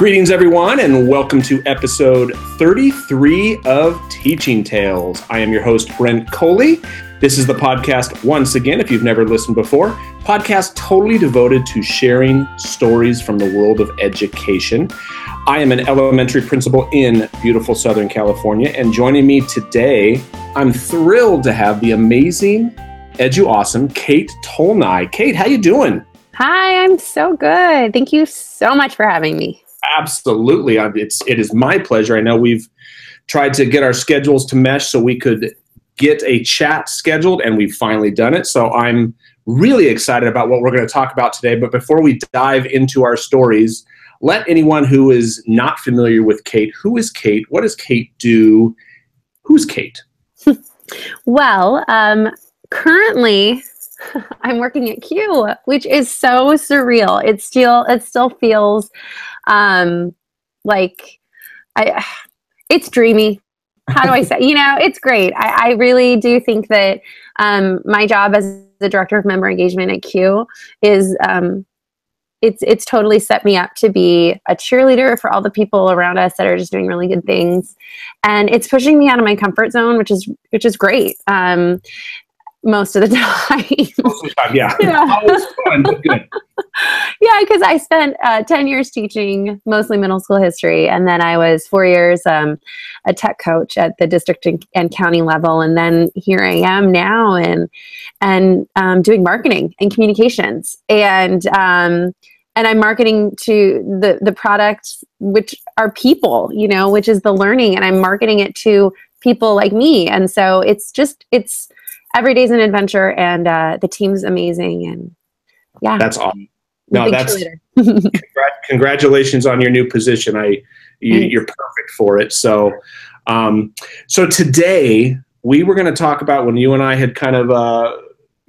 Greetings, everyone, and welcome to episode 33 of Teaching Tales. I am your host, Brent Coley. This is the podcast, once again, if you've never listened before, podcast totally devoted to sharing stories from the world of education. I am an elementary principal in beautiful Southern California, and joining me today, I'm thrilled to have the amazing, edu awesome Kate Tolnai. Kate, how you doing? Hi, I'm so good. Thank you so much for having me. Absolutely, it's it is my pleasure. I know we've tried to get our schedules to mesh so we could get a chat scheduled, and we've finally done it. So I'm really excited about what we're going to talk about today. But before we dive into our stories, let anyone who is not familiar with Kate, who is Kate? What does Kate do? Who's Kate? well, um, currently I'm working at CUE, which is so surreal. It still it still feels um, like I it's dreamy. How do I say? You know, it's great. I, I really do think that um, my job as the director of member engagement at CUE is um, it's it's totally set me up to be a cheerleader for all the people around us that are just doing really good things, and it's pushing me out of my comfort zone, which is which is great. Um, most of the time. most of the time, yeah. yeah. fun, but good. yeah, because I spent uh, 10 years teaching mostly middle school history. And then I was four years um, a tech coach at the district and county level. And then here I am now and, and um, doing marketing and communications. And, um, and I'm marketing to the, the products, which are people, you know, which is the learning. And I'm marketing it to people like me. And so it's just, it's, every day's an adventure and uh, the team's amazing. And yeah. That's awesome. No, that's congr- congratulations on your new position. I you, are perfect for it. So, um, so today we were going to talk about when you and I had kind of uh,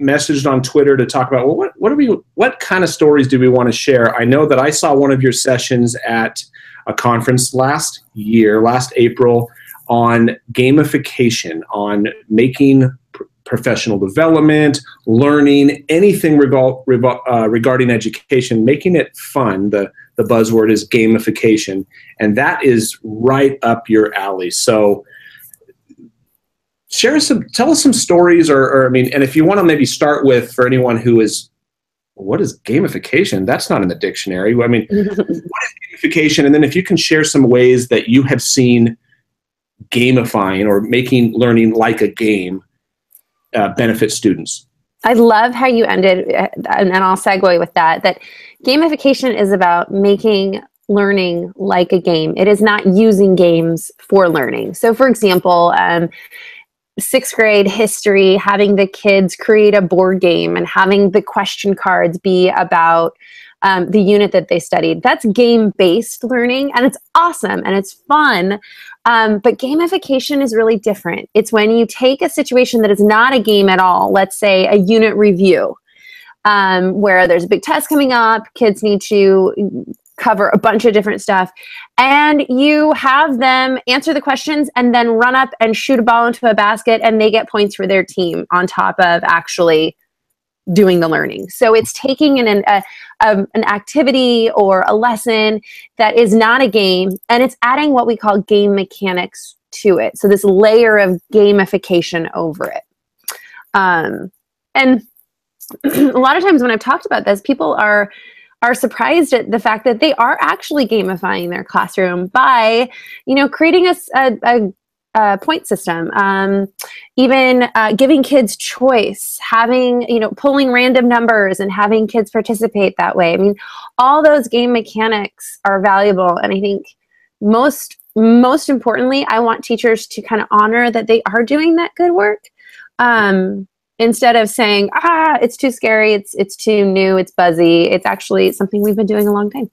messaged on Twitter to talk about well, what what do we what kind of stories do we want to share? I know that I saw one of your sessions at a conference last year, last April, on gamification, on making professional development, learning, anything regu- uh, regarding education, making it fun. The, the buzzword is gamification. And that is right up your alley. So, share some, tell us some stories, or, or I mean, and if you want to maybe start with for anyone who is what is gamification? That's not in the dictionary. I mean, what is gamification? And then if you can share some ways that you have seen gamifying or making learning like a game uh, benefit students. I love how you ended, uh, and I'll segue with that. That gamification is about making learning like a game. It is not using games for learning. So, for example, um, sixth grade history, having the kids create a board game and having the question cards be about um, the unit that they studied. That's game based learning, and it's awesome and it's fun. Um, but gamification is really different. It's when you take a situation that is not a game at all, let's say a unit review, um, where there's a big test coming up, kids need to cover a bunch of different stuff, and you have them answer the questions and then run up and shoot a ball into a basket, and they get points for their team on top of actually doing the learning. So it's taking an, a, um, an activity or a lesson that is not a game and it's adding what we call game mechanics to it. So this layer of gamification over it. Um, and a lot of times when I've talked about this, people are are surprised at the fact that they are actually gamifying their classroom by, you know, creating a, a, a uh, point system. Um, even uh, giving kids choice having you know pulling random numbers and having kids participate that way. I mean all those game mechanics are valuable. And i think most most importantly i want teachers to kind of honor that they are doing that good work um, instead of saying ah it's too scary it's it's too new it's buzzy. It's actually something we've been doing a long time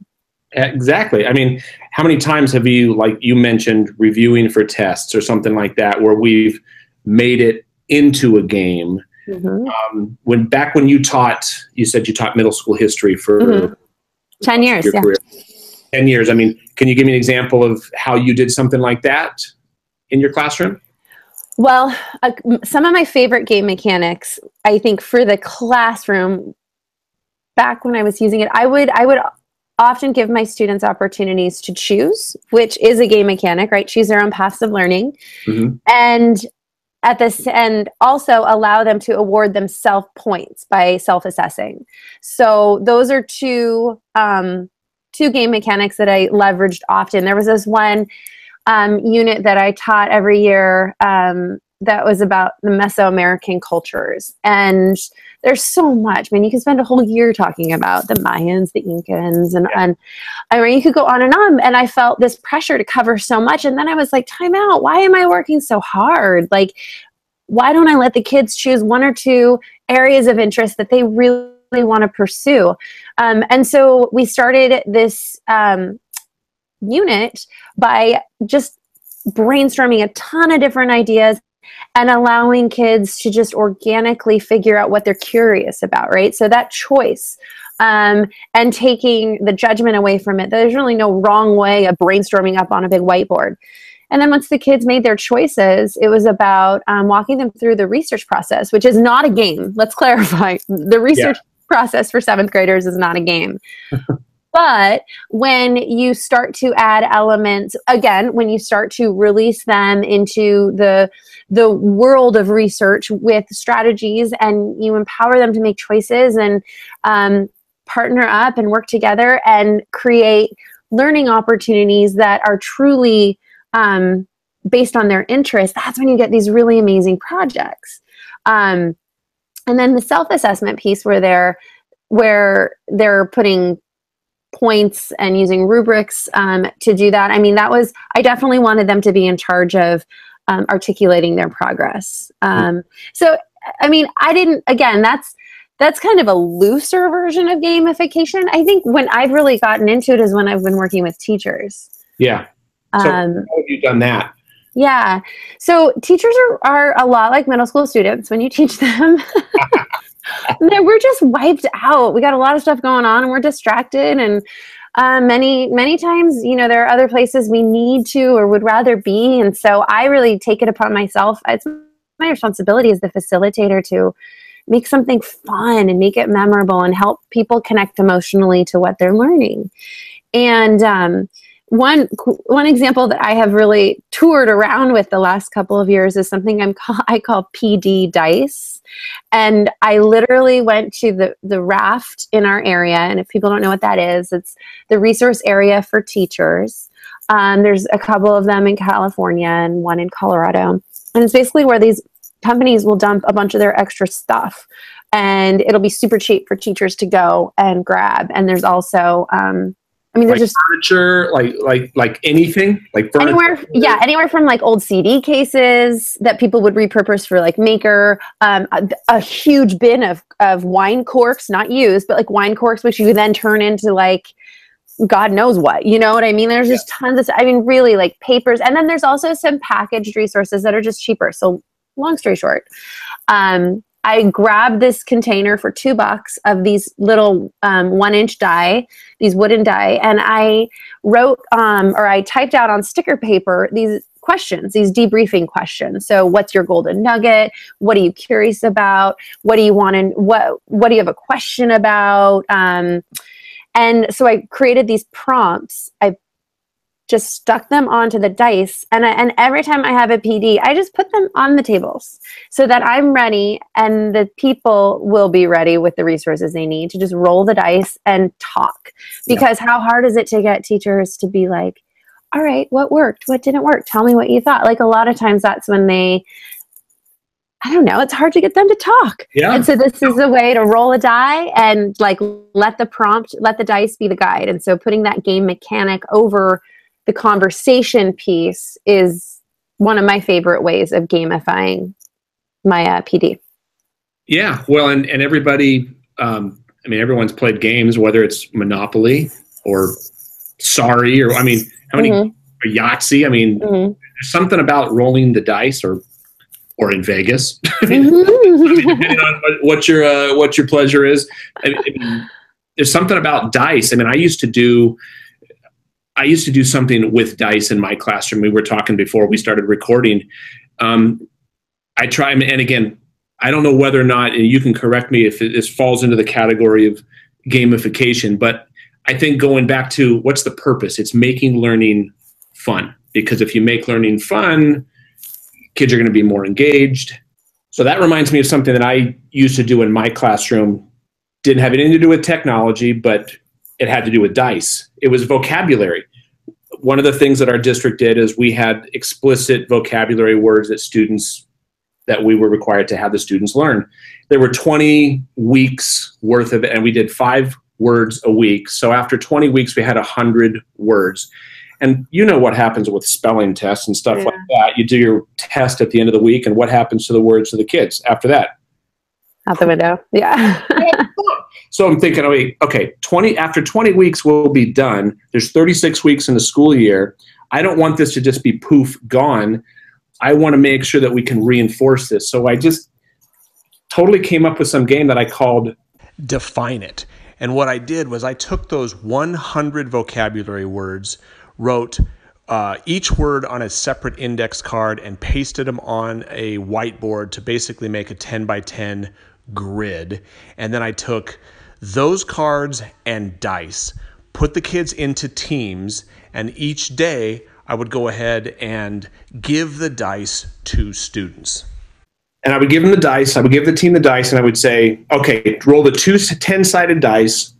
Exactly. I mean, how many times have you, like you mentioned, reviewing for tests or something like that, where we've made it into a game? Mm-hmm. Um, when back when you taught, you said you taught middle school history for mm-hmm. ten years. Yeah. Career. Ten years. I mean, can you give me an example of how you did something like that in your classroom? Well, uh, some of my favorite game mechanics, I think, for the classroom back when I was using it, I would I would often give my students opportunities to choose, which is a game mechanic, right? Choose their own paths of learning. Mm-hmm. And at this and also allow them to award themselves points by self-assessing. So those are two um, two game mechanics that I leveraged often. There was this one um, unit that I taught every year um, that was about the Mesoamerican cultures. And there's so much. I mean, you can spend a whole year talking about the Mayans, the Incans, and, and I mean, you could go on and on. And I felt this pressure to cover so much. And then I was like, time out. Why am I working so hard? Like, why don't I let the kids choose one or two areas of interest that they really want to pursue? Um, and so we started this um, unit by just brainstorming a ton of different ideas and allowing kids to just organically figure out what they're curious about, right? So that choice um, and taking the judgment away from it. There's really no wrong way of brainstorming up on a big whiteboard. And then once the kids made their choices, it was about um, walking them through the research process, which is not a game. Let's clarify. The research yeah. process for seventh graders is not a game. But when you start to add elements, again, when you start to release them into the the world of research with strategies, and you empower them to make choices and um, partner up and work together and create learning opportunities that are truly um, based on their interests, that's when you get these really amazing projects. Um, and then the self-assessment piece where they're where they're putting points and using rubrics um, to do that. I mean, that was, I definitely wanted them to be in charge of um, articulating their progress. Um, so, I mean, I didn't, again, that's, that's kind of a looser version of gamification. I think when I've really gotten into it is when I've been working with teachers. Yeah. So um, how have you done that? Yeah. So teachers are, are a lot like middle school students when you teach them. we're just wiped out. We got a lot of stuff going on and we're distracted and uh, many many times you know there are other places we need to or would rather be. And so i really take it upon myself. It's my responsibility as the facilitator to make something fun and make it memorable and help people connect emotionally to what they're learning. And um, one one example that I have really toured around with the last couple of years is something I'm call, I call PD dice, and I literally went to the the RAFT in our area. And if people don't know what that is, it's the resource area for teachers. Um, there's a couple of them in California and one in Colorado, and it's basically where these companies will dump a bunch of their extra stuff and it'll be super cheap for teachers to go and grab and there's also um, I mean, there's like just furniture, like like like anything, like furniture. anywhere. Yeah, anywhere from like old CD cases that people would repurpose for like maker. Um, a, a, huge bin of of wine corks, not used, but like wine corks, which you then turn into like God knows what. You know what I mean? There's just yeah. tons of. I mean, really like papers, and then there's also some packaged resources that are just cheaper. So long story short, um, I grabbed this container for two bucks of these little um, one inch die, these wooden die, and I wrote um, or I typed out on sticker paper these questions, these debriefing questions. So, what's your golden nugget? What are you curious about? What do you want to? What What do you have a question about? Um, and so I created these prompts. I just stuck them onto the dice and I, and every time I have a PD I just put them on the tables so that I'm ready and the people will be ready with the resources they need to just roll the dice and talk because yeah. how hard is it to get teachers to be like all right what worked what didn't work tell me what you thought like a lot of times that's when they I don't know, it's hard to get them to talk. Yeah. And so this is a way to roll a die and like let the prompt, let the dice be the guide. And so putting that game mechanic over the conversation piece is one of my favorite ways of gamifying my uh, PD. Yeah, well, and and everybody, um, I mean, everyone's played games, whether it's Monopoly or Sorry, or I mean, how many mm-hmm. Yahtzee? I mean, mm-hmm. there's something about rolling the dice, or or in Vegas, I mean, mm-hmm. depending on what, what your uh, what your pleasure is. I mean, there's something about dice. I mean, I used to do I used to do something with dice in my classroom. We were talking before we started recording. Um, I try, and again, I don't know whether or not, and you can correct me if this falls into the category of gamification, but I think going back to what's the purpose? It's making learning fun because if you make learning fun, kids are going to be more engaged. So that reminds me of something that I used to do in my classroom. Didn't have anything to do with technology, but it had to do with dice. It was vocabulary. One of the things that our district did is we had explicit vocabulary words that students that we were required to have the students learn. There were 20 weeks worth of it, and we did five words a week. So after 20 weeks, we had 100 words. And you know what happens with spelling tests and stuff yeah. like that. You do your test at the end of the week, and what happens to the words of the kids after that? Out the window. Yeah. so I'm thinking, oh, okay, 20 after 20 weeks we'll be done. There's 36 weeks in the school year. I don't want this to just be poof gone. I want to make sure that we can reinforce this. So I just totally came up with some game that I called Define It. And what I did was I took those 100 vocabulary words, wrote uh, each word on a separate index card, and pasted them on a whiteboard to basically make a 10 by 10 grid. And then I took those cards and dice, put the kids into teams, and each day I would go ahead and give the dice to students. And I would give them the dice. I would give the team the dice, and I would say, okay, roll the two 10 sided dice.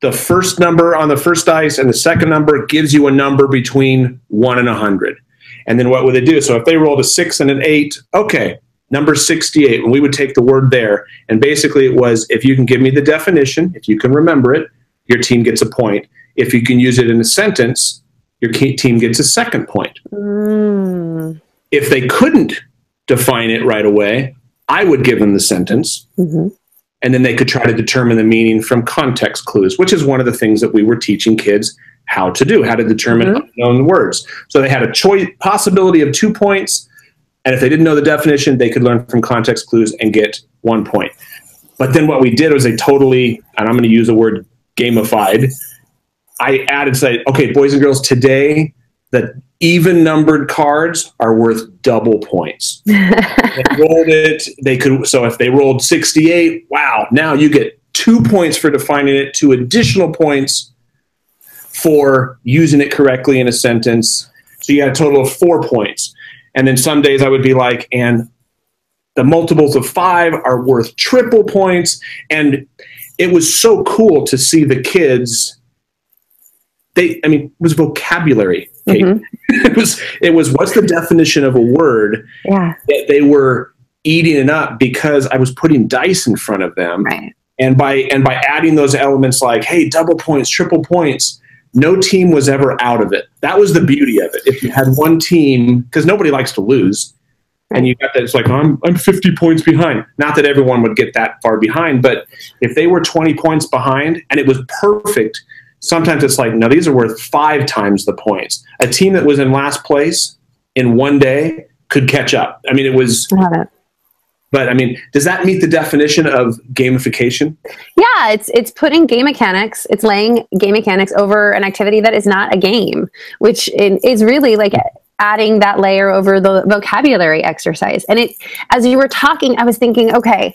The first number on the first dice and the second number gives you a number between one and a 100. And then what would they do? So if they rolled a six and an eight, okay, number 68, and we would take the word there. And basically, it was if you can give me the definition, if you can remember it, your team gets a point. If you can use it in a sentence, your team gets a second point. Mm. If they couldn't define it right away, I would give them the sentence. Mm-hmm. And then they could try to determine the meaning from context clues, which is one of the things that we were teaching kids how to do, how to determine mm-hmm. unknown words. So they had a choice possibility of two points. And if they didn't know the definition, they could learn from context clues and get one point. But then what we did was a totally, and I'm going to use the word gamified, I added say, okay, boys and girls, today the even numbered cards are worth double points. they rolled it. They could so if they rolled 68, wow, now you get two points for defining it, two additional points for using it correctly in a sentence. So you had a total of four points. And then some days I would be like, and the multiples of five are worth triple points. And it was so cool to see the kids they i mean it was vocabulary. Mm-hmm. it was it was what's the definition of a word yeah. that they were eating it up because i was putting dice in front of them. Right. And by and by adding those elements like hey double points triple points no team was ever out of it that was the beauty of it if you had one team because nobody likes to lose and you got that it's like I'm I'm 50 points behind. Not that everyone would get that far behind, but if they were 20 points behind and it was perfect sometimes it's like, no, these are worth five times the points. A team that was in last place in one day could catch up. I mean, it was. But I mean, does that meet the definition of gamification? Yeah, it's it's putting game mechanics, it's laying game mechanics over an activity that is not a game, which is really like adding that layer over the vocabulary exercise. And it, as you were talking, I was thinking, okay,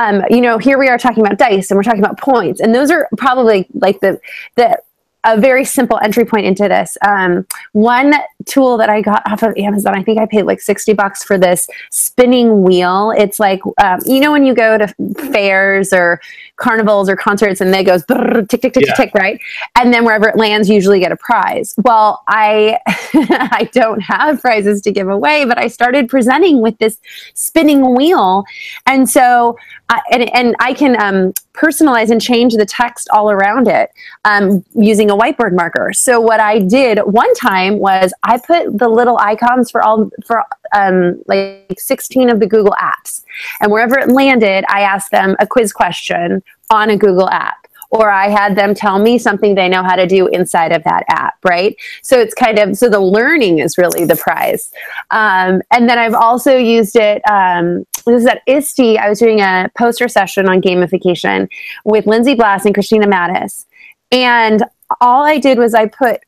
um, you know, here we are talking about dice and we're talking about points, and those are probably like the the a very simple entry point into this. Um, one tool that I got off of Amazon, I think I paid like 60 bucks for this spinning wheel. It's like, um, you know, when you go to fairs or carnivals or concerts and they goes tick, tick, tick, yeah. tick, right? And then wherever it lands, you usually get a prize. Well, I, I don't have prizes to give away, but I started presenting with this spinning wheel. And so, I, and, and I can um, personalize and change the text all around it um, using a whiteboard marker. So what I did one time was I put the little icons for all for um, like 16 of the Google apps, and wherever it landed, I asked them a quiz question on a Google app or I had them tell me something they know how to do inside of that app, right? So it's kind of, so the learning is really the prize. Um, and then I've also used it, um, this is at ISTE, I was doing a poster session on gamification with Lindsay Blass and Christina Mattis. And all I did was I put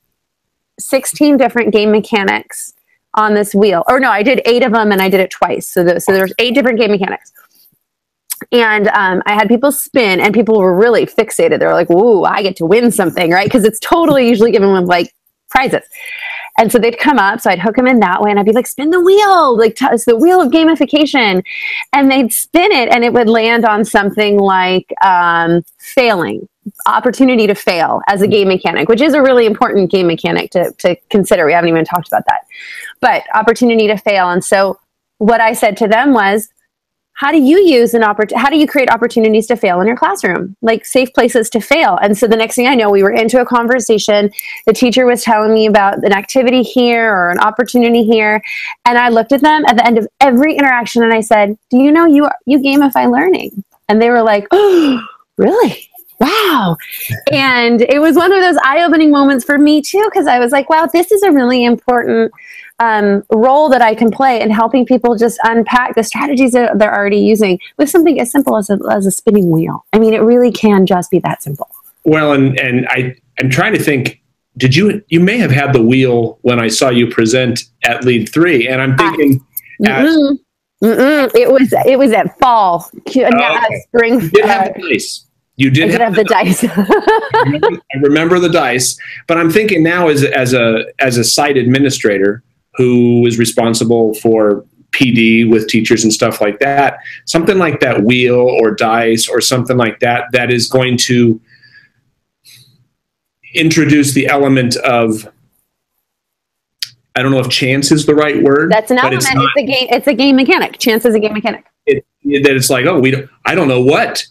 16 different game mechanics on this wheel. Or no, I did eight of them and I did it twice. So, the, so there's eight different game mechanics. and um, I had people spin, and people were really fixated. They were like, "Ooh, I get to win something, right?" Because it's totally usually given with like prizes. And so they'd come up, so I'd hook them in that way, and I'd be like, "Spin the wheel!" Like t- it's the wheel of gamification, and they'd spin it, and it would land on something like um, failing, opportunity to fail as a game mechanic, which is a really important game mechanic to to consider. We haven't even talked about that, but opportunity to fail, and so what I said to them was, how do you use an opportunity how do you create opportunities to fail in your classroom? Like safe places to fail. And so the next thing i know we were into a conversation. The teacher was telling me about an activity here or an opportunity here. And i looked at them at the end of every interaction and i said do you know you you gamify learning? And they were like oh really? Wow. And it was one of those eye-opening moments for me too because i was like wow this is a really important um, role that I can play in helping people just unpack the strategies that they're already using with something as simple as a, as a spinning wheel. I mean, it really can just be that simple. Well, and and I I'm trying to think. Did you you may have had the wheel when I saw you present at Lead Three, and I'm thinking. Uh, as, mm-mm, it was it was at fall, not okay. spring. You did have the dice. You did, have, have, the, the dice. I, remember, I remember the dice, but I'm thinking now as as a as a site administrator, who is responsible for PD with teachers and stuff like that. Something like that wheel or dice or something like that that is going to introduce the element of I don't know if chance is the right word. That's an element. It's, not, it's, a game. It's a game mechanic. Chance is a game mechanic. It, that it's like, oh, we don't, I don't know what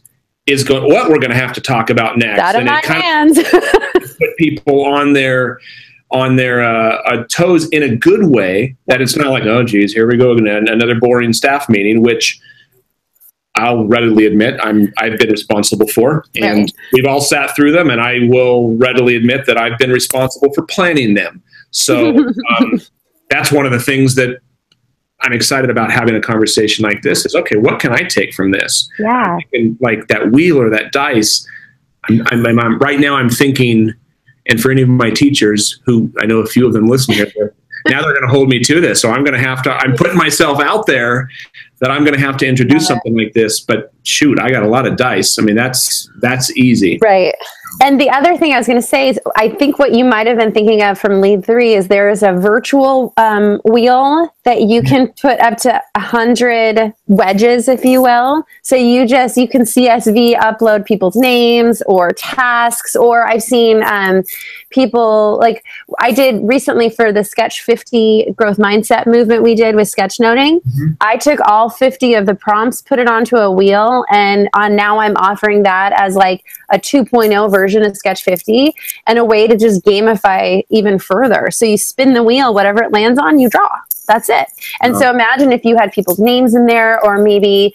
is going, what we're going to have to talk about next. Out of and my hands. put people on their on their uh, uh, toes in a good way. That it's not like, oh, geez, here we go again, another boring staff meeting, which I'll readily admit I'm I've been responsible for, and right. we've all sat through them, and I will readily admit that I've been responsible for planning them. So um, that's one of the things that I'm excited about having a conversation like this. Is okay, what can I take from this? Yeah, and like that wheel or that dice. I'm, I'm, I'm, right now. I'm thinking and for any of my teachers, who I know a few of them listen here, now they're going to hold me to this. So I'm going to have to, I'm putting myself out there that I'm going to have to introduce something like this. But shoot, I got a lot of dice. I mean, that's, that's easy. Right. And the other thing I was going to say is, I think what you might have been thinking of from lead three is there is a virtual um, wheel that you can put up to a hundred wedges, if you will. So you just you can CSV upload people's names or tasks, or I've seen um, people like I did recently for the Sketch 50 growth mindset movement we did with sketchnoting. Mm-hmm. I took all 50 of the prompts, put it onto a wheel, and on now I'm offering that as like a 2.0 version of Sketch 50 and a way to just gamify even further. So you spin the wheel, whatever it lands on, you draw. That's it. And oh. so imagine if you had people's names in there or maybe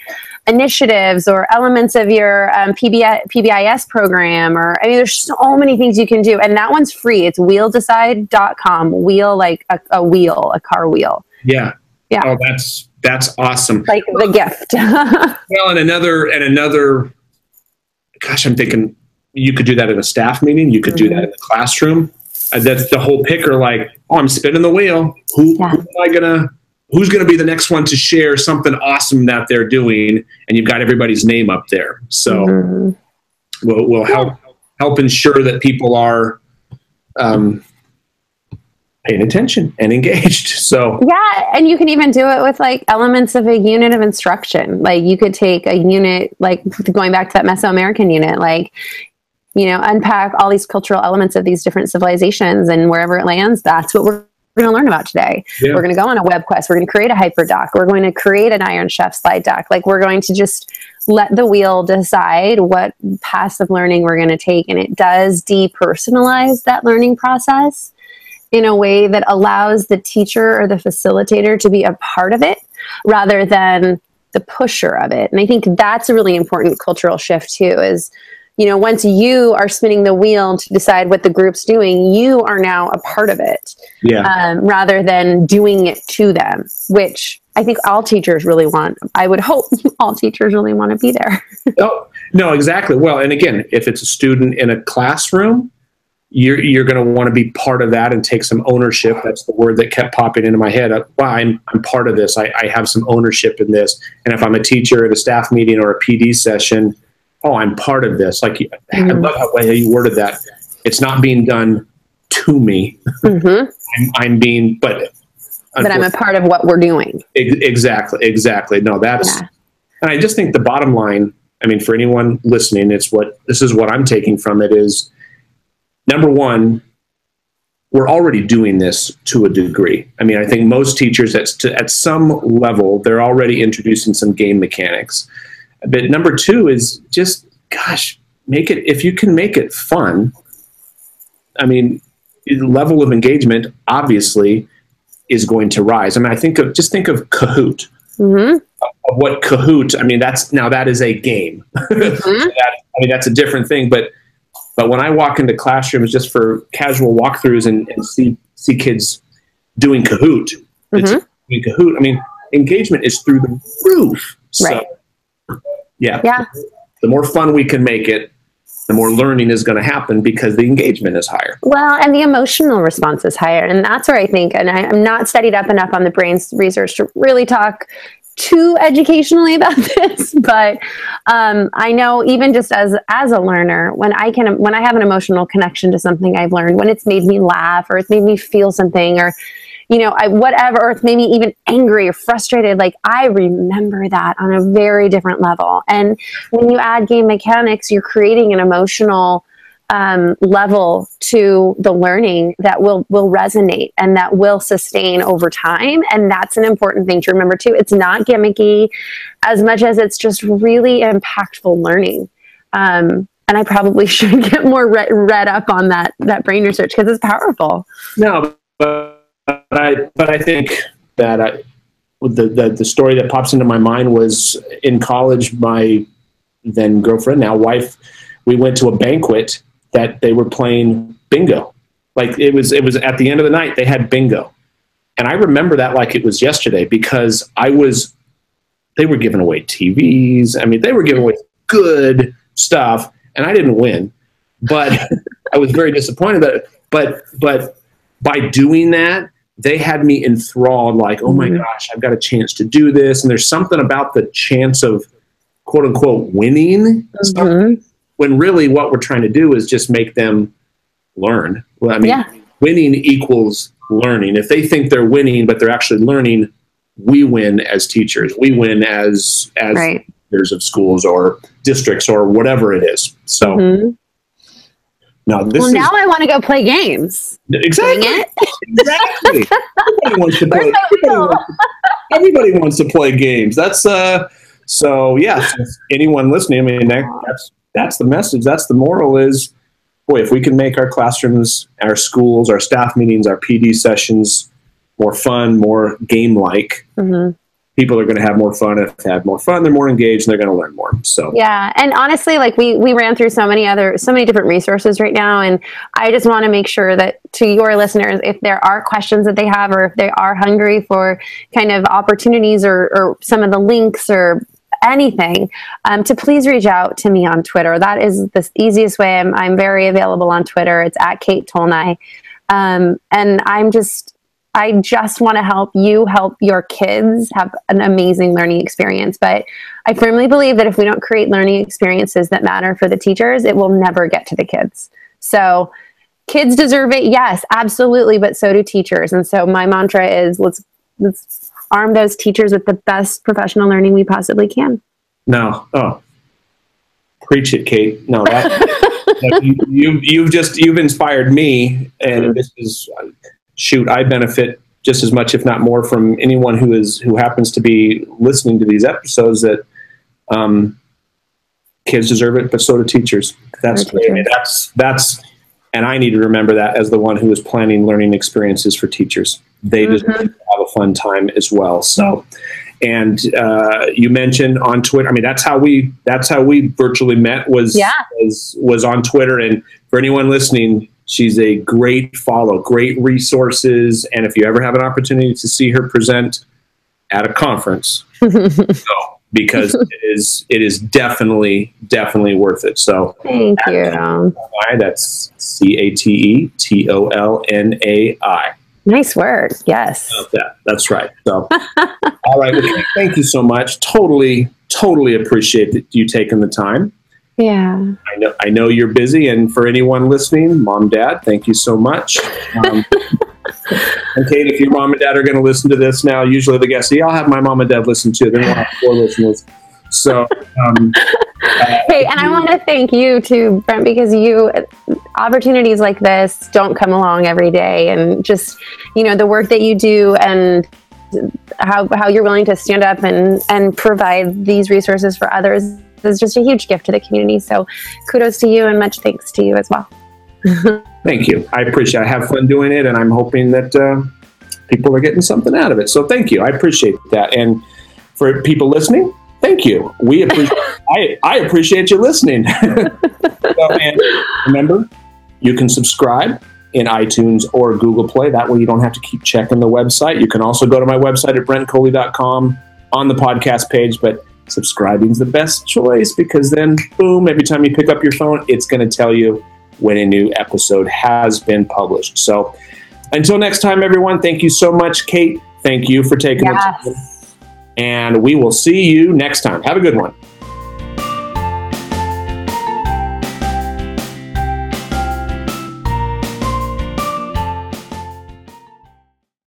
initiatives or elements of your um, PBI, PBIS program or I mean there's so many things you can do and that one's free. It's wheeldecide.com. Wheel like a, a wheel, a car wheel. Yeah. Yeah. Oh, that's that's awesome. Like the gift. well, and another and another gosh, I'm thinking you could do that in a staff meeting, you could mm-hmm. do that mm-hmm. in the classroom. Uh, that's the whole picker like, oh, I'm spinning the wheel. Who, yeah. who am I gonna who's going to be the next one to share something awesome that they're doing? And you've got everybody's name up there. So mm-hmm. we'll, we'll help help ensure that people are um, paying attention and engaged. So yeah and you can even do it with like elements of a unit of instruction. Like you could take a unit like going back to that mesoamerican unit like you know unpack all these cultural elements of these different civilizations and wherever it lands that's what we're going to learn about today. Yeah. We're going to go on a web quest. We're going to create a hyperdoc. We're going to create an Iron Chef slide deck. Like we're going to just let the wheel decide what passive learning we're going to take. And it does depersonalize that learning process in a way that allows the teacher or the facilitator to be a part of it rather than the pusher of it. And I think that's a really important cultural shift too is you know, once you are spinning the wheel to decide what the group's doing, you are now a part of it. Yeah. Um, rather than doing it to them, which I think all teachers really want. I would hope all teachers really want to be there. oh, no, exactly. Well, and again, if it's a student in a classroom, you're you're going to want to be part of that and take some ownership. That's the word that kept popping into my head. Well, I'm I'm part of this. I, I have some ownership in this. And if I'm a teacher at a staff meeting or a PD session, oh, I'm part of this. Like mm-hmm. I love how you worded that. It's not being done to me. Mm-hmm. I'm, I'm, being, but but I'm a part of what we're doing. Exactly, exactly. No, that's, yeah. and I just think the bottom line. I mean, for anyone listening, it's what this is what I'm taking from it is number one, we're already doing this to a degree. I mean, I think most teachers at, at some level, they're already introducing some game mechanics. But number two is just, gosh, make it, if you can make it fun, I mean, the level of engagement obviously is going to rise. I mean, I think of, just think of Kahoot. Mm-hmm. Of what Kahoot, I mean, that's now that is a game. Mm-hmm. so that, I mean, that's a different thing, but but when I walk into classrooms just for casual walkthroughs and, and see see kids doing Kahoot, mm-hmm. it's doing Kahoot. I mean, engagement is through the roof. So, right. Yeah. Yeah. The more fun we can make it, the more learning is going to happen because the engagement is higher. Well, and the emotional response is higher. And that's where I think, and I, am not studied up enough on the brain's research to really talk too educationally about this, but um, I know even just as as a learner, when I can when I have an emotional connection to something I've learned, when it's made me laugh or it's made me feel something or you know, I, whatever, or me even angry or frustrated. Like I remember that on a very different level. And when you add game mechanics, you're creating an emotional um, level to the learning that will will resonate and that will sustain over time and that's an important thing to remember too it's not gimmicky as much as it's just really impactful learning um, and i probably should get more re- read up on that that brain research because it's powerful no but i but i think that I, the, the the story that pops into my mind was in college my then girlfriend now wife we went to a banquet that they were playing bingo. Like it was, it was at the end of the night, they had bingo. And I remember that like it was yesterday because I was, they were giving away TVs. I mean, they were giving away good stuff and I didn't win, but I was very disappointed. But, but, but by doing that, they had me enthralled like, oh my mm-hmm. gosh, I've got a chance to do this. And there's something about the chance of quote unquote winning mm-hmm when really what we're trying to do is just make them learn. Well, I mean, yeah. winning equals learning. If they think they're winning, but they're actually learning, we win as teachers. We win as as right. leaders of schools or districts or whatever it is. So. Mm-hmm. Now, this well, now I want to go play games. Exactly. exactly. everybody, wants to play, everybody, wants, everybody wants to play games. That's uh. So yeah, anyone listening, I mean, that, that's that's the message. That's the moral is, boy, if we can make our classrooms, our schools, our staff meetings, our PD sessions more fun, more game like, mm-hmm. People are going to have more fun. If they have more fun, they're more engaged and they're going to learn more. So, yeah. And honestly, like we, we ran through so many other, so many different resources right now. And I just want to make sure that to your listeners, if there are questions that they have, or if they are hungry for kind of opportunities or, or some of the links or anything, um, to please reach out to me on Twitter. That is the easiest way. I'm, I'm very available on Twitter. It's at Kate Tolnai. Um, and I'm just, I just want to help you help your kids have an amazing learning experience. But I firmly believe that if we don't create learning experiences that matter for the teachers, it will never get to the kids. So, kids deserve it, yes, absolutely, but so do teachers. And so, my mantra is let's let's arm those teachers with the best professional learning we possibly can. No, oh, preach it, Kate. No, that, you, you you've just you've inspired me, and this is shoot. I benefit just as much, if not more, from anyone who is who happens to be listening to these episodes. That um, kids deserve it, but so do teachers. That's. That's that's, and I need to remember that as the one who is planning learning experiences for teachers they mm-hmm. deserve to have a fun time as well. So, and uh, you mentioned on Twitter. I mean, that's how we that's how we virtually met was yeah. was was on Twitter. And for anyone listening, she's a great follow, great resources. And if you ever have an opportunity to see her present at a conference, go because it is it is definitely definitely worth it. So thank you. That's C A T E T O L N A I. Nice word. Yes. That, that's right. So, all right. Well, thank you so much. Totally, totally appreciate you taking the time. Yeah. I know. I know you're busy, and for anyone listening, mom, dad, thank you so much. Um, and Kate, if your mom and dad are going to listen to this now, usually the guests, yeah, I'll have my mom and dad listen to. Then we'll have four listeners. So, um, uh, hey, and I want to thank you too, Brent, because you opportunities like this don't come along every day, and just you know the work that you do and how how you're willing to stand up and and provide these resources for others is just a huge gift to the community. So, kudos to you, and much thanks to you as well. thank you. I appreciate. it. I have fun doing it, and I'm hoping that uh, people are getting something out of it. So, thank you. I appreciate that, and for people listening Thank you. We appreciate. I, I appreciate you listening. so, and remember, you can subscribe in iTunes or Google Play. That way, you don't have to keep checking the website. You can also go to my website at brentcoley.com on the podcast page. But subscribing is the best choice because then, boom, every time you pick up your phone, it's going to tell you when a new episode has been published. So, until next time, everyone, thank you so much, Kate. Thank you for taking yes. the time and we will see you next time. Have a good one.